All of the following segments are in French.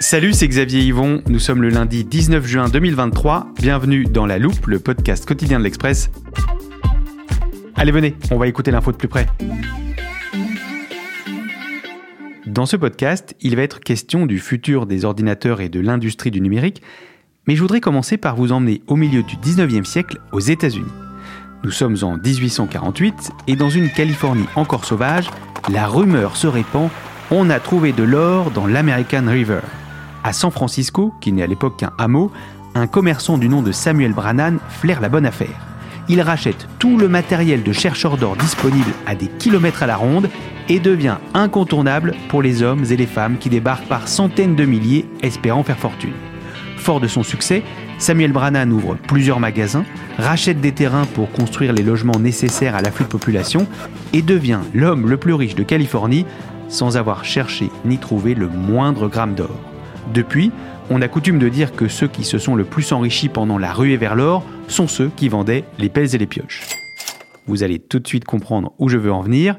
Salut, c'est Xavier Yvon. Nous sommes le lundi 19 juin 2023. Bienvenue dans La Loupe, le podcast quotidien de l'Express. Allez, venez, on va écouter l'info de plus près. Dans ce podcast, il va être question du futur des ordinateurs et de l'industrie du numérique, mais je voudrais commencer par vous emmener au milieu du 19e siècle aux États-Unis. Nous sommes en 1848 et dans une Californie encore sauvage, la rumeur se répand on a trouvé de l'or dans l'American River. À San Francisco, qui n'est à l'époque qu'un hameau, un commerçant du nom de Samuel Brannan flaire la bonne affaire. Il rachète tout le matériel de chercheurs d'or disponible à des kilomètres à la ronde et devient incontournable pour les hommes et les femmes qui débarquent par centaines de milliers espérant faire fortune. Fort de son succès, Samuel Brannan ouvre plusieurs magasins, rachète des terrains pour construire les logements nécessaires à l'afflux de population et devient l'homme le plus riche de Californie sans avoir cherché ni trouvé le moindre gramme d'or. Depuis, on a coutume de dire que ceux qui se sont le plus enrichis pendant la ruée vers l'or sont ceux qui vendaient les pelles et les pioches. Vous allez tout de suite comprendre où je veux en venir.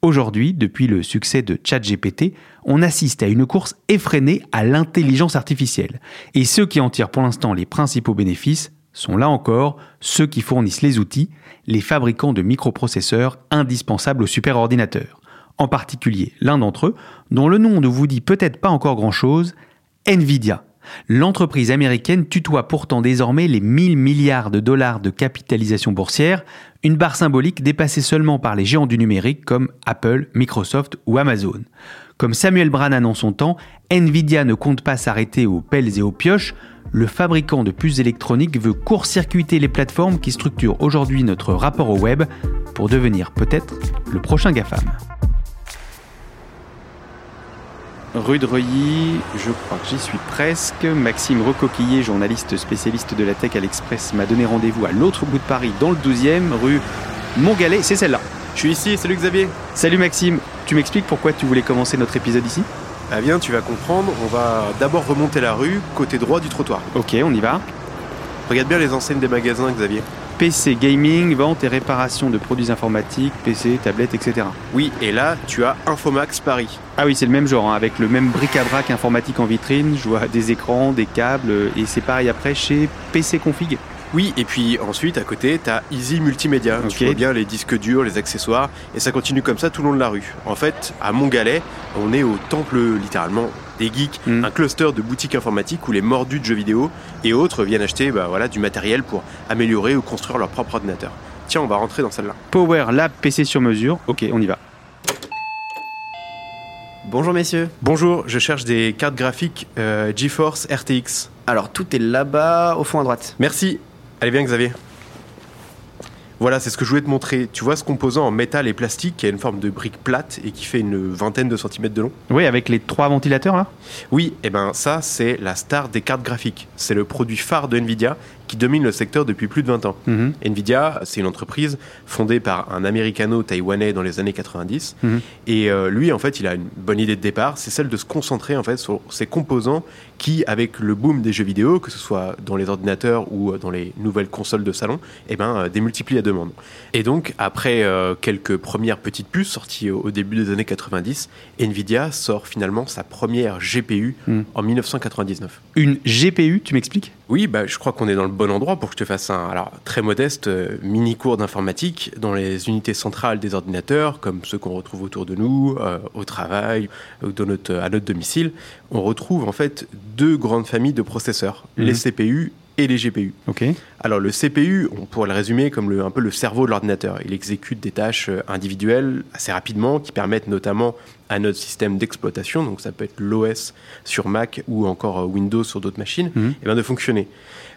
Aujourd'hui, depuis le succès de ChatGPT, on assiste à une course effrénée à l'intelligence artificielle. Et ceux qui en tirent pour l'instant les principaux bénéfices sont là encore ceux qui fournissent les outils, les fabricants de microprocesseurs indispensables aux superordinateurs. En particulier l'un d'entre eux, dont le nom ne vous dit peut-être pas encore grand-chose, Nvidia. L'entreprise américaine tutoie pourtant désormais les 1000 milliards de dollars de capitalisation boursière, une barre symbolique dépassée seulement par les géants du numérique comme Apple, Microsoft ou Amazon. Comme Samuel Brannan en son temps, Nvidia ne compte pas s'arrêter aux pelles et aux pioches, le fabricant de puces électroniques veut court-circuiter les plateformes qui structurent aujourd'hui notre rapport au web pour devenir peut-être le prochain GAFAM. Rue de Reuilly, je crois que j'y suis presque. Maxime Recoquillé, journaliste spécialiste de la tech à l'Express, m'a donné rendez-vous à l'autre bout de Paris, dans le 12e, rue Montgalet. C'est celle-là. Je suis ici, salut Xavier. Salut Maxime. Tu m'expliques pourquoi tu voulais commencer notre épisode ici? Ah bien, tu vas comprendre. On va d'abord remonter la rue, côté droit du trottoir. Ok, on y va. Regarde bien les enseignes des magasins, Xavier. PC gaming, vente et réparation de produits informatiques, PC, tablettes, etc. Oui, et là, tu as Infomax Paris. Ah oui, c'est le même genre, hein, avec le même bric-à-brac informatique en vitrine. Je vois des écrans, des câbles, et c'est pareil après chez PC Config. Oui, et puis ensuite, à côté, tu as Easy Multimédia. Ok. Tu vois bien les disques durs, les accessoires, et ça continue comme ça tout le long de la rue. En fait, à Montgalet, on est au temple, littéralement, des geeks, Mm. un cluster de boutiques informatiques où les mordus de jeux vidéo et autres viennent acheter bah, voilà, du matériel pour améliorer ou construire leur propre ordinateur. Tiens, on va rentrer dans celle-là. Power Lab PC sur mesure. Ok, on y va. Bonjour messieurs. Bonjour, je cherche des cartes graphiques euh, GeForce RTX. Alors tout est là-bas au fond à droite. Merci. Allez bien Xavier. Voilà, c'est ce que je voulais te montrer. Tu vois ce composant en métal et plastique qui a une forme de brique plate et qui fait une vingtaine de centimètres de long Oui, avec les trois ventilateurs là? Oui, et ben ça c'est la star des cartes graphiques. C'est le produit phare de Nvidia qui domine le secteur depuis plus de 20 ans. Mhm. Nvidia, c'est une entreprise fondée par un américano-taïwanais dans les années 90. Mhm. Et euh, lui, en fait, il a une bonne idée de départ, c'est celle de se concentrer en fait sur ces composants qui, avec le boom des jeux vidéo, que ce soit dans les ordinateurs ou euh, dans les nouvelles consoles de salon, eh ben, euh, démultiplient la demande. Et donc, après euh, quelques premières petites puces sorties au, au début des années 90, Nvidia sort finalement sa première GPU Mhm. en 1999. Une GPU, tu m'expliques? Oui, bah, je crois qu'on est dans le bon endroit pour que je te fasse un alors, très modeste euh, mini cours d'informatique dans les unités centrales des ordinateurs, comme ceux qu'on retrouve autour de nous, euh, au travail, ou dans notre, à notre domicile. On retrouve en fait deux grandes familles de processeurs, Mhm. les CPU et les GPU. Alors le CPU, on pourrait le résumer comme le, un peu le cerveau de l'ordinateur. Il exécute des tâches euh, individuelles assez rapidement qui permettent notamment à notre système d'exploitation, donc ça peut être l'OS sur Mac ou encore euh, Windows sur d'autres machines, Mhm. eh bien, de fonctionner.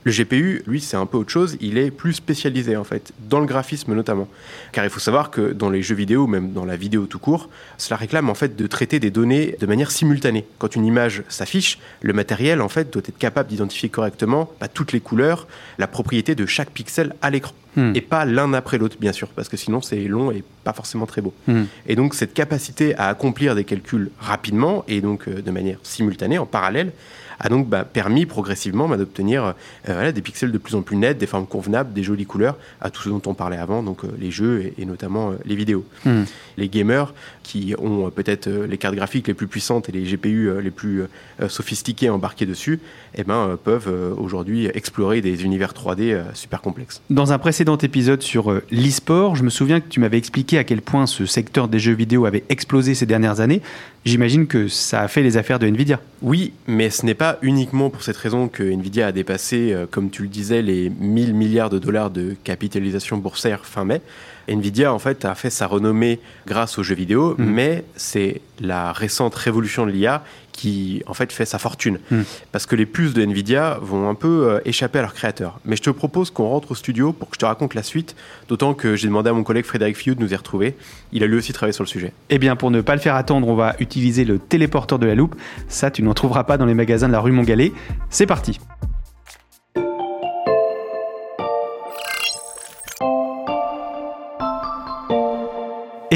Le GPU, lui, c'est un peu autre chose. Il est plus spécialisé en fait, dans le graphisme notamment. Car il faut savoir que dans les jeux vidéo, même dans la vidéo tout court, cela réclame en fait de traiter des données de manière simultanée. Quand une image s'affiche, le matériel en fait doit être capable d'identifier correctement bah, toutes les couleurs, la propriété de chaque pixel à l'écran. Hmm. Et pas l'un après l'autre, bien sûr, parce que sinon c'est long et pas forcément très beau. Hmm. Et donc cette capacité à accomplir des calculs rapidement et donc euh, de manière simultanée, en parallèle, a donc bah, permis progressivement bah, d'obtenir euh, voilà, des pixels de plus en plus nets, des formes convenables, des jolies couleurs, à tout ce dont on parlait avant, donc euh, les jeux et, et notamment euh, les vidéos. Hmm. Les gamers qui ont peut-être les cartes graphiques les plus puissantes et les GPU les plus sophistiqués embarqués dessus, eh ben, peuvent aujourd'hui explorer des univers 3D euh, super complexes. Dans un précédent épisode sur l'e-sport, je me souviens que tu m'avais expliqué à quel point ce secteur des jeux vidéo avait explosé ces dernières années. J'imagine que ça a fait les affaires de Nvidia. Oui, mais ce n'est pas uniquement pour cette raison que Nvidia a dépassé, euh, comme tu le disais, les 1000 milliards de dollars de capitalisation boursière fin mai. Nvidia, en fait, a fait sa renommée grâce aux jeux vidéo, Mhm. mais c'est la récente révolution de l'IA qui, en fait, fait sa fortune. Mhm. Parce que les puces de Nvidia vont un peu euh, échapper à leurs créateurs. Mais je te propose qu'on rentre au studio pour que je te raconte la suite, d'autant que j'ai demandé à mon collègue Frédéric Fillou de nous y retrouver. Il a lui aussi travaillé sur le sujet. Eh bien, pour ne pas le faire attendre, on va utiliser le téléporteur de la loupe. Ça, tu n'en trouveras pas dans les magasins de la rue Montgalais. C'est parti.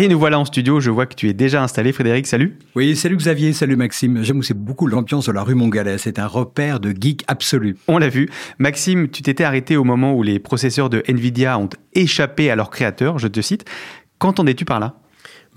Et nous voilà en studio. Je vois que tu es déjà installé, Frédéric. Salut. Oui, salut Xavier, salut Maxime. J'aime aussi beaucoup l'ambiance de la rue Montgalais. C'est un repère de geek absolu. On l'a vu. Maxime, tu t'étais arrêté au moment où les processeurs de Nvidia ont échappé à leur créateur, je te cite. Qu'en es-tu par là?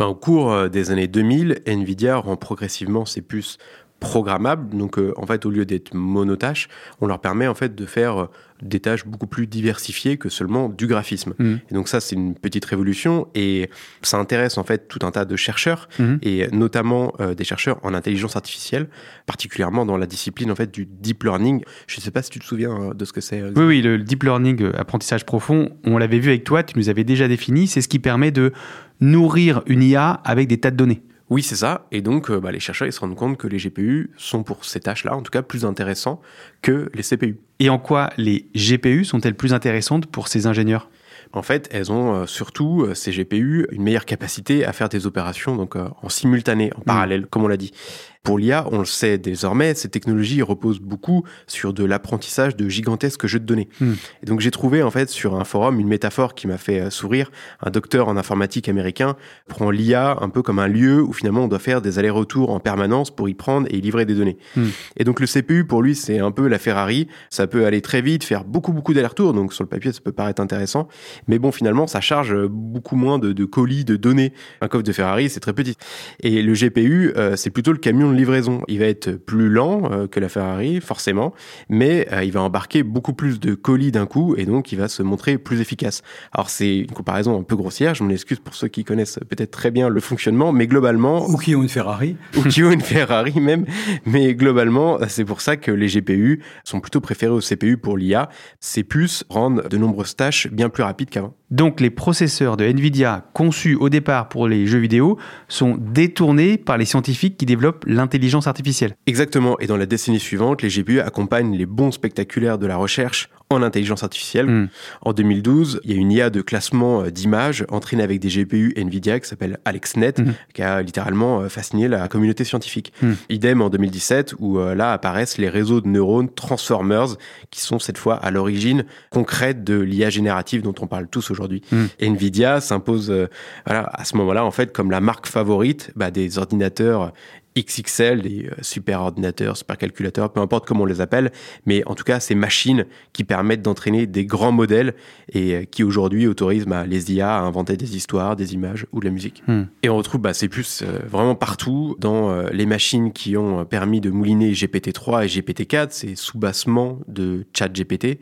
Ben, au cours euh, des années 2000, Nvidia rend progressivement ses puces programmables. Donc, euh, en fait, au lieu d'être monotâches, on leur permet en fait de faire euh, des tâches beaucoup plus diversifiées que seulement du graphisme. Mhm. Et donc ça, c'est une petite révolution et ça intéresse en fait tout un tas de chercheurs Mhm. et notamment euh, des chercheurs en intelligence artificielle, particulièrement dans la discipline en fait du deep learning. Je ne sais pas si tu te souviens de ce que c'est. Oui, oui, le deep learning, apprentissage profond, on l'avait vu avec toi, tu nous avais déjà défini, c'est ce qui permet de nourrir une IA avec des tas de données. Oui, c'est ça. Et donc, euh, bah, les chercheurs ils se rendent compte que les GPU sont pour ces tâches-là, en tout cas, plus intéressants que les CPU. Et en quoi les GPU sont-elles plus intéressantes pour ces ingénieurs? En fait, elles ont euh, surtout, euh, ces GPU, une meilleure capacité à faire des opérations donc en simultané, en parallèle, comme on l'a dit. Pour l'IA, on le sait désormais, ces technologies reposent beaucoup sur de l'apprentissage de gigantesques jeux de données. Hmm. Et donc j'ai trouvé en fait sur un forum une métaphore qui m'a fait euh, sourire. Un docteur en informatique américain prend l'IA un peu comme un lieu où finalement on doit faire des allers-retours en permanence pour y prendre et y livrer des données. Hmm. Et donc le CPU pour lui c'est un peu la Ferrari. Ça peut aller très vite, faire beaucoup beaucoup d'allers-retours. Donc sur le papier ça peut paraître intéressant, mais bon finalement ça charge beaucoup moins de, de colis, de données. Un coffre de Ferrari c'est très petit. Et le GPU euh, c'est plutôt le camion de livraison. Il va être plus lent euh, que la Ferrari forcément, mais euh, il va embarquer beaucoup plus de colis d'un coup et donc il va se montrer plus efficace. Alors c'est une comparaison un peu grossière, je m'en excuse pour ceux qui connaissent peut-être très bien le fonctionnement, mais globalement, Ou qui ont une Ferrari. ou qui ont une Ferrari même, mais globalement, c'est pour ça que les GPU sont plutôt préférés aux CPU pour l'IA. Ces puces rendent de nombreuses tâches bien plus rapides qu'avant. Donc les processeurs de Nvidia conçus au départ pour les jeux vidéo sont détournés par les scientifiques qui développent l'intelligence artificielle. Exactement, et dans la décennie suivante, les GPU accompagnent les bons spectaculaires de la recherche en intelligence artificielle. Hmm. En 2012, il y a une IA de classement euh, d'images entraînée avec des GPU Nvidia qui s'appelle AlexNet, Mhm. qui a littéralement euh, fasciné la communauté scientifique. Mhm. Idem en 2017, où euh, là apparaissent les réseaux de neurones Transformers, qui sont cette fois à l'origine concrète de l'IA générative dont on parle tous aujourd'hui. Nvidia s'impose euh, voilà, à ce moment-là en fait comme la marque favorite bah, des ordinateurs XXL, des euh, super ordinateurs, super calculateurs, peu importe comment on les appelle, mais en tout cas ces machines qui permettent d'entraîner des grands modèles et euh, qui aujourd'hui autorisent bah, les IA à inventer des histoires, des images ou de la musique. Hmm. Et on retrouve bah, ces puces euh, vraiment partout dans euh, les machines qui ont permis de mouliner GPT-3 et GPT-4, ces sous-bassements de ChatGPT.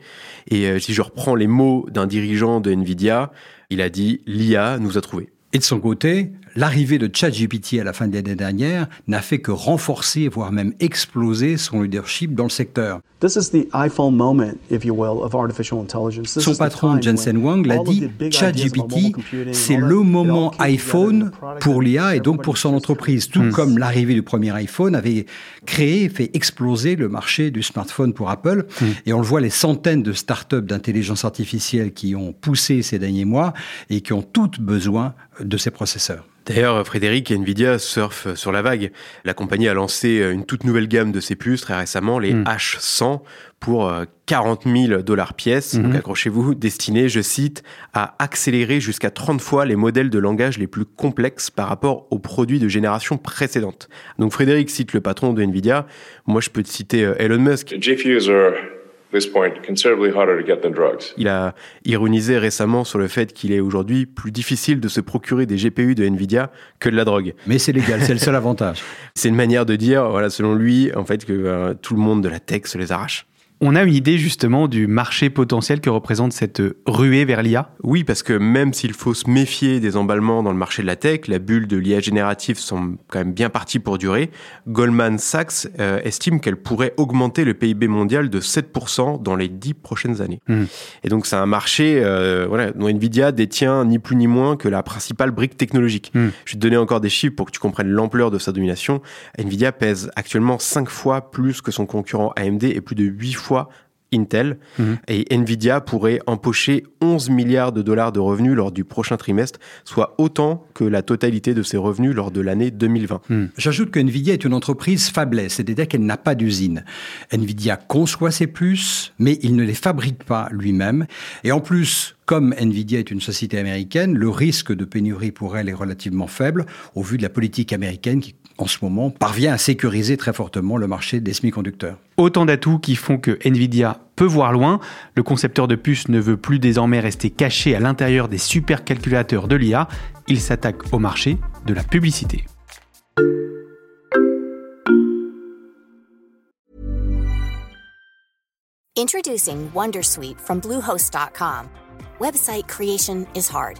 Et euh, si je reprends les mots d'un dirigeant de Nvidia, il a dit l'IA nous a trouvés. Et de son côté, l'arrivée de ChatGPT à la fin de l'année dernière n'a fait que renforcer, voire même exploser son leadership dans le secteur. Son patron Jensen Wang l'a dit, ChatGPT, c'est le moment iPhone pour l'IA et donc pour son entreprise, tout hmm. comme l'arrivée du premier iPhone avait créé, fait exploser le marché du smartphone pour Apple. Hmm. Et on le voit, les centaines de startups d'intelligence artificielle qui ont poussé ces derniers mois et qui ont toutes besoin de ces processeurs. D'ailleurs, Frédéric, Nvidia surfe sur la vague. La compagnie a lancé une toute nouvelle gamme de ses puces très récemment, les hmm. H100, pour 40 euh, 000 dollars pièce. Donc hmm. accrochez-vous, destinées, je cite, à accélérer jusqu'à 30 fois les modèles de langage les plus complexes par rapport aux produits de génération précédente. Donc Frédéric cite le patron de Nvidia. Moi, je peux te citer euh, Elon Musk. Il a ironisé récemment sur le fait qu'il est aujourd'hui plus difficile de se procurer des GPU de Nvidia que de la drogue. Mais c'est légal, c'est le seul avantage. C'est une manière de dire, voilà, selon lui, en fait, que euh, tout le monde de la tech se les arrache. On a une idée justement du marché potentiel que représente cette ruée vers l'IA Oui, parce que même s'il faut se méfier des emballements dans le marché de la tech, la bulle de l'IA générative semble quand même bien partie pour durer. Goldman Sachs euh, estime qu'elle pourrait augmenter le PIB mondial de 7% dans les 10 prochaines années. Hmm. Et donc c'est un marché euh, voilà, dont Nvidia détient ni plus ni moins que la principale brique technologique. Hmm. Je vais te donner encore des chiffres pour que tu comprennes l'ampleur de sa domination. Nvidia pèse actuellement 5 fois plus que son concurrent AMD et plus de 8 fois Intel mhm. et Nvidia pourrait empocher 11 milliards de dollars de revenus lors du prochain trimestre, soit autant que la totalité de ses revenus lors de l'année 2020. Mhm. J'ajoute que Nvidia est une entreprise faiblesse, c'est-à-dire qu'elle n'a pas d'usine. Nvidia conçoit ses puces, mais il ne les fabrique pas lui-même. Et en plus, comme Nvidia est une société américaine, le risque de pénurie pour elle est relativement faible au vu de la politique américaine qui en ce moment, parvient à sécuriser très fortement le marché des semi-conducteurs. Autant d'atouts qui font que Nvidia peut voir loin. Le concepteur de puces ne veut plus désormais rester caché à l'intérieur des supercalculateurs de l'IA. Il s'attaque au marché de la publicité. Introducing Wondersuite from Bluehost.com. Website creation is hard.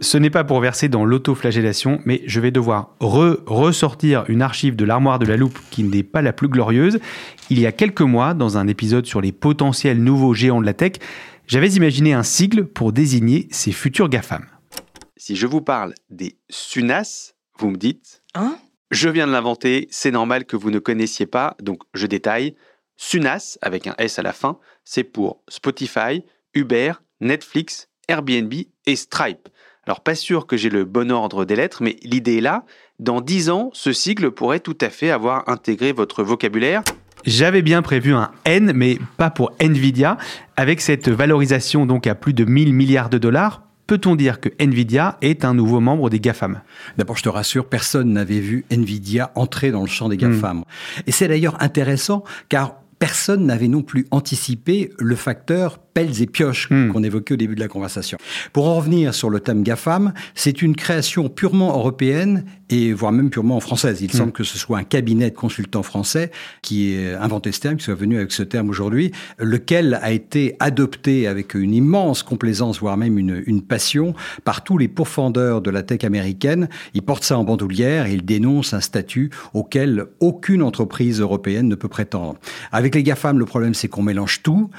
Ce n'est pas pour verser dans l'autoflagellation, mais je vais devoir ressortir une archive de l'armoire de la loupe qui n'est pas la plus glorieuse. Il y a quelques mois, dans un épisode sur les potentiels nouveaux géants de la tech, j'avais imaginé un sigle pour désigner ces futurs GAFAM. Si je vous parle des SUNAS, vous me dites Hein? Je viens de l'inventer, c'est normal que vous ne connaissiez pas, donc je détaille. SUNAS, avec un S à la fin, c'est pour Spotify, Uber, Netflix, Airbnb et Stripe. Alors pas sûr que j'ai le bon ordre des lettres, mais l'idée est là. Dans 10 ans, ce sigle pourrait tout à fait avoir intégré votre vocabulaire. J'avais bien prévu un N, mais pas pour Nvidia. Avec cette valorisation donc à plus de 1000 milliards de dollars, peut-on dire que Nvidia est un nouveau membre des GAFAM? D'abord, je te rassure, personne n'avait vu Nvidia entrer dans le champ des GAFAM. Hmm. Et c'est d'ailleurs intéressant car personne n'avait non plus anticipé le facteur pelles et pioches hmm. qu'on évoquait au début de la conversation. Pour en revenir sur le thème GAFAM, c'est une création purement européenne et voire même purement française. Il hmm. semble que ce soit un cabinet de consultants français qui ait inventé ce terme, qui soit venu avec ce terme aujourd'hui, lequel a été adopté avec une immense complaisance, voire même une, une passion, par tous les pourfendeurs de la tech américaine. Ils portent ça en bandoulière et ils dénoncent un statut auquel aucune entreprise européenne ne peut prétendre. Avec les GAFAM, le problème c'est qu'on mélange tout.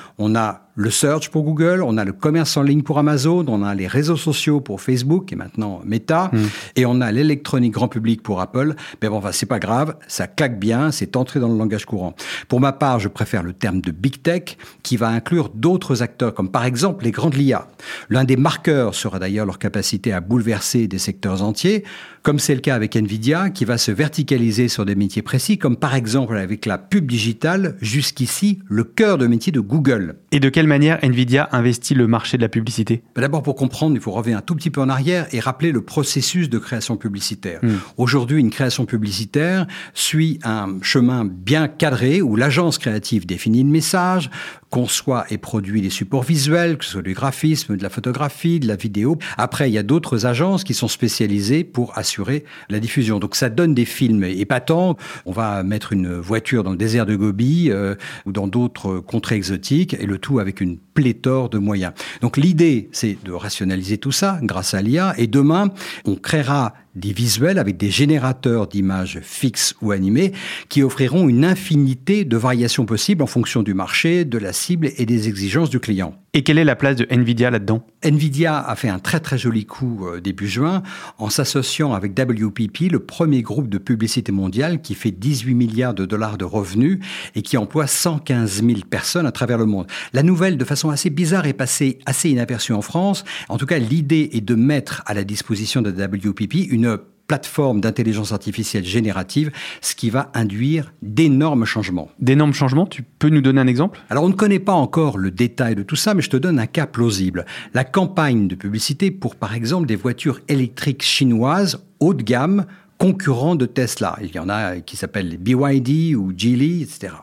Le search pour Google, on a le commerce en ligne pour Amazon, on a les réseaux sociaux pour Facebook et maintenant Meta, hmm. et on a l'électronique grand public pour Apple. Mais bon, enfin, c'est pas grave, ça claque bien, c'est entré dans le langage courant. Pour ma part, je préfère le terme de big tech qui va inclure d'autres acteurs, comme par exemple les grandes LIA. L'un des marqueurs sera d'ailleurs leur capacité à bouleverser des secteurs entiers, comme c'est le cas avec Nvidia, qui va se verticaliser sur des métiers précis, comme par exemple avec la pub digitale, jusqu'ici le cœur de métier de Google. Et de quelle manière Nvidia investit le marché de la publicité D'abord, pour comprendre, il faut revenir un tout petit peu en arrière et rappeler le processus de création publicitaire. Hmm. Aujourd'hui, une création publicitaire suit un chemin bien cadré où l'agence créative définit le message, conçoit et produit les supports visuels, que ce soit du graphisme, de la photographie, de la vidéo. Après, il y a d'autres agences qui sont spécialisées pour assurer la diffusion. Donc ça donne des films épatants. On va mettre une voiture dans le désert de Gobi euh, ou dans d'autres contrées exotiques et le tout avec une pléthore de moyens. Donc l'idée, c'est de rationaliser tout ça grâce à l'IA et demain, on créera des visuels avec des générateurs d'images fixes ou animées qui offriront une infinité de variations possibles en fonction du marché, de la cible et des exigences du client. Et quelle est la place de Nvidia là-dedans? Nvidia a fait un très très joli coup euh, début juin en s'associant avec WPP, le premier groupe de publicité mondiale qui fait 18 milliards de dollars de revenus et qui emploie 115 000 personnes à travers le monde. La nouvelle, de façon assez bizarre, est passée assez inaperçue en France. En tout cas, l'idée est de mettre à la disposition de WPP une plateforme d'intelligence artificielle générative, ce qui va induire d'énormes changements. D'énormes changements Tu peux nous donner un exemple? Alors on ne connaît pas encore le détail de tout ça, mais je te donne un cas plausible. La campagne de publicité pour par exemple des voitures électriques chinoises haut de gamme concurrents de Tesla. Il y en a qui s'appellent BYD ou Geely, etc.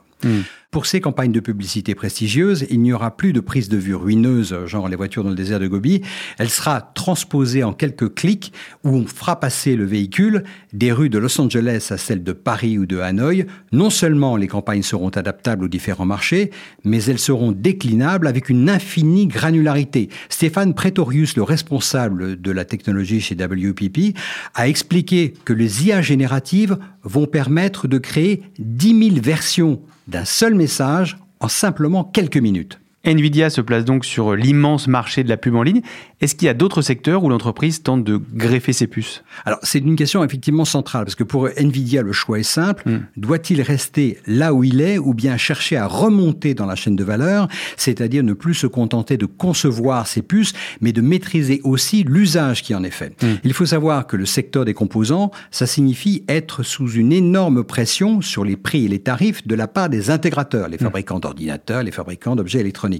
Pour ces campagnes de publicité prestigieuses, il n'y aura plus de prise de vue ruineuse, genre les voitures dans le désert de Gobi. Elle sera transposée en quelques clics où on fera passer le véhicule des rues de Los Angeles à celles de Paris ou de Hanoï. Non seulement les campagnes seront adaptables aux différents marchés, mais elles seront déclinables avec une infinie granularité. Stéphane Pretorius, le responsable de la technologie chez WPP, a expliqué que les IA génératives vont permettre de créer 10 000 versions d'un seul message en simplement quelques minutes. Nvidia se place donc sur l'immense marché de la pub en ligne. Est-ce qu'il y a d'autres secteurs où l'entreprise tente de greffer ses puces? Alors, c'est une question effectivement centrale, parce que pour Nvidia, le choix est simple. Hmm. Doit-il rester là où il est, ou bien chercher à remonter dans la chaîne de valeur, c'est-à-dire ne plus se contenter de concevoir ses puces, mais de maîtriser aussi l'usage qui en est fait? Hmm. Il faut savoir que le secteur des composants, ça signifie être sous une énorme pression sur les prix et les tarifs de la part des intégrateurs, les hmm. fabricants d'ordinateurs, les fabricants d'objets électroniques.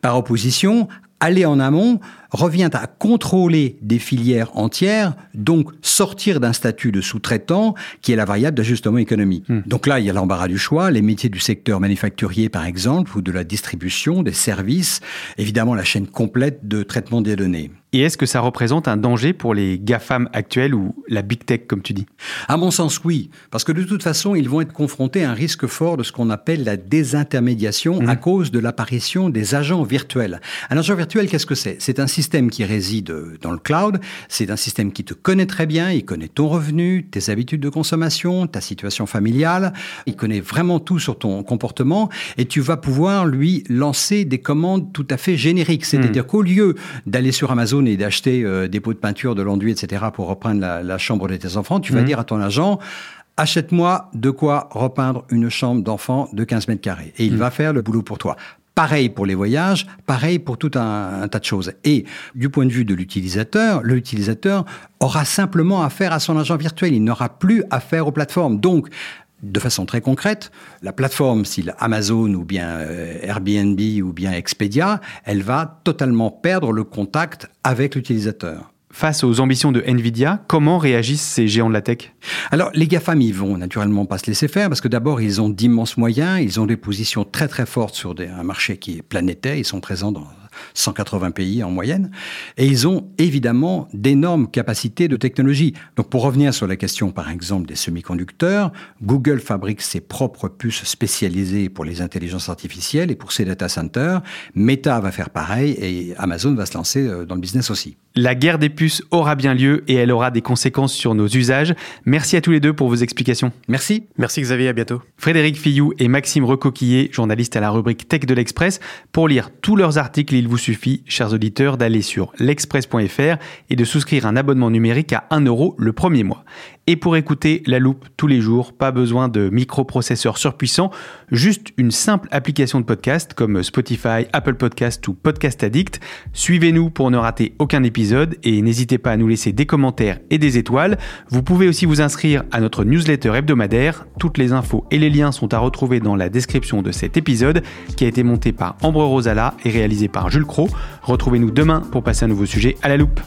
Par opposition, aller en amont revient à contrôler des filières entières, donc sortir d'un statut de sous-traitant qui est la variable d'ajustement économique. Hmm. Donc là, il y a l'embarras du choix, les métiers du secteur manufacturier par exemple, ou de la distribution, des services, évidemment la chaîne complète de traitement des données. Et est-ce que ça représente un danger pour les GAFAM actuels ou la big tech, comme tu dis? À mon sens, oui. Parce que de toute façon, ils vont être confrontés à un risque fort de ce qu'on appelle la désintermédiation mmh. à cause de l'apparition des agents virtuels. Un agent virtuel, qu'est-ce que c'est? C'est un système qui réside dans le cloud. C'est un système qui te connaît très bien. Il connaît ton revenu, tes habitudes de consommation, ta situation familiale. Il connaît vraiment tout sur ton comportement. Et tu vas pouvoir lui lancer des commandes tout à fait génériques. C'est-à-dire mmh. qu'au lieu d'aller sur Amazon et d'acheter euh, des pots de peinture, de l'enduit, etc. pour repeindre la, chambre de tes enfants, tu vas mhm. dire à ton agent, achète-moi de quoi repeindre une chambre d'enfant de 15 mètres carrés. Et il mhm. va faire le boulot pour toi. Pareil pour les voyages, pareil pour tout un, tas de choses. Et du point de vue de l'utilisateur, l'utilisateur aura simplement affaire à son agent virtuel. Il n'aura plus affaire aux plateformes. Donc, de façon très concrète, la plateforme, style Amazon ou bien euh, Airbnb ou bien Expedia, elle va totalement perdre le contact avec l'utilisateur. Face aux ambitions de Nvidia, comment réagissent ces géants de la tech? Alors, les GAFAM, ils vont naturellement pas se laisser faire parce que d'abord, ils ont d'immenses moyens, ils ont des positions très très fortes sur un marché qui est planétaire, ils sont présents dans 180 pays en moyenne, et ils ont évidemment d'énormes capacités de technologie. Donc pour revenir sur la question par exemple des semi-conducteurs, Google fabrique ses propres puces spécialisées pour les intelligences artificielles et pour ses data centers, Meta va faire pareil et Amazon va se lancer euh, dans le business aussi. La guerre des puces aura bien lieu et elle aura des conséquences sur nos usages. Merci à tous les deux pour vos explications. Merci. Merci Xavier, à bientôt. Frédéric Fillou et Maxime Recoquillé, journalistes à la rubrique Tech de l'Express. Pour lire tous leurs articles, il vous suffit, chers auditeurs, d'aller sur l'express.fr et de souscrire un abonnement numérique à 1 euro le premier mois. Et pour écouter la loupe tous les jours, pas besoin de microprocesseurs surpuissants, juste une simple application de podcast comme Spotify, Apple Podcast ou Podcast Addict. Suivez-nous pour ne rater aucun épisode et n'hésitez pas à nous laisser des commentaires et des étoiles. Vous pouvez aussi vous inscrire à notre newsletter hebdomadaire. Toutes les infos et les liens sont à retrouver dans la description de cet épisode qui a été monté par Ambre Rosala et réalisé par Jules Cro. Retrouvez-nous demain pour passer un nouveau sujet à la loupe.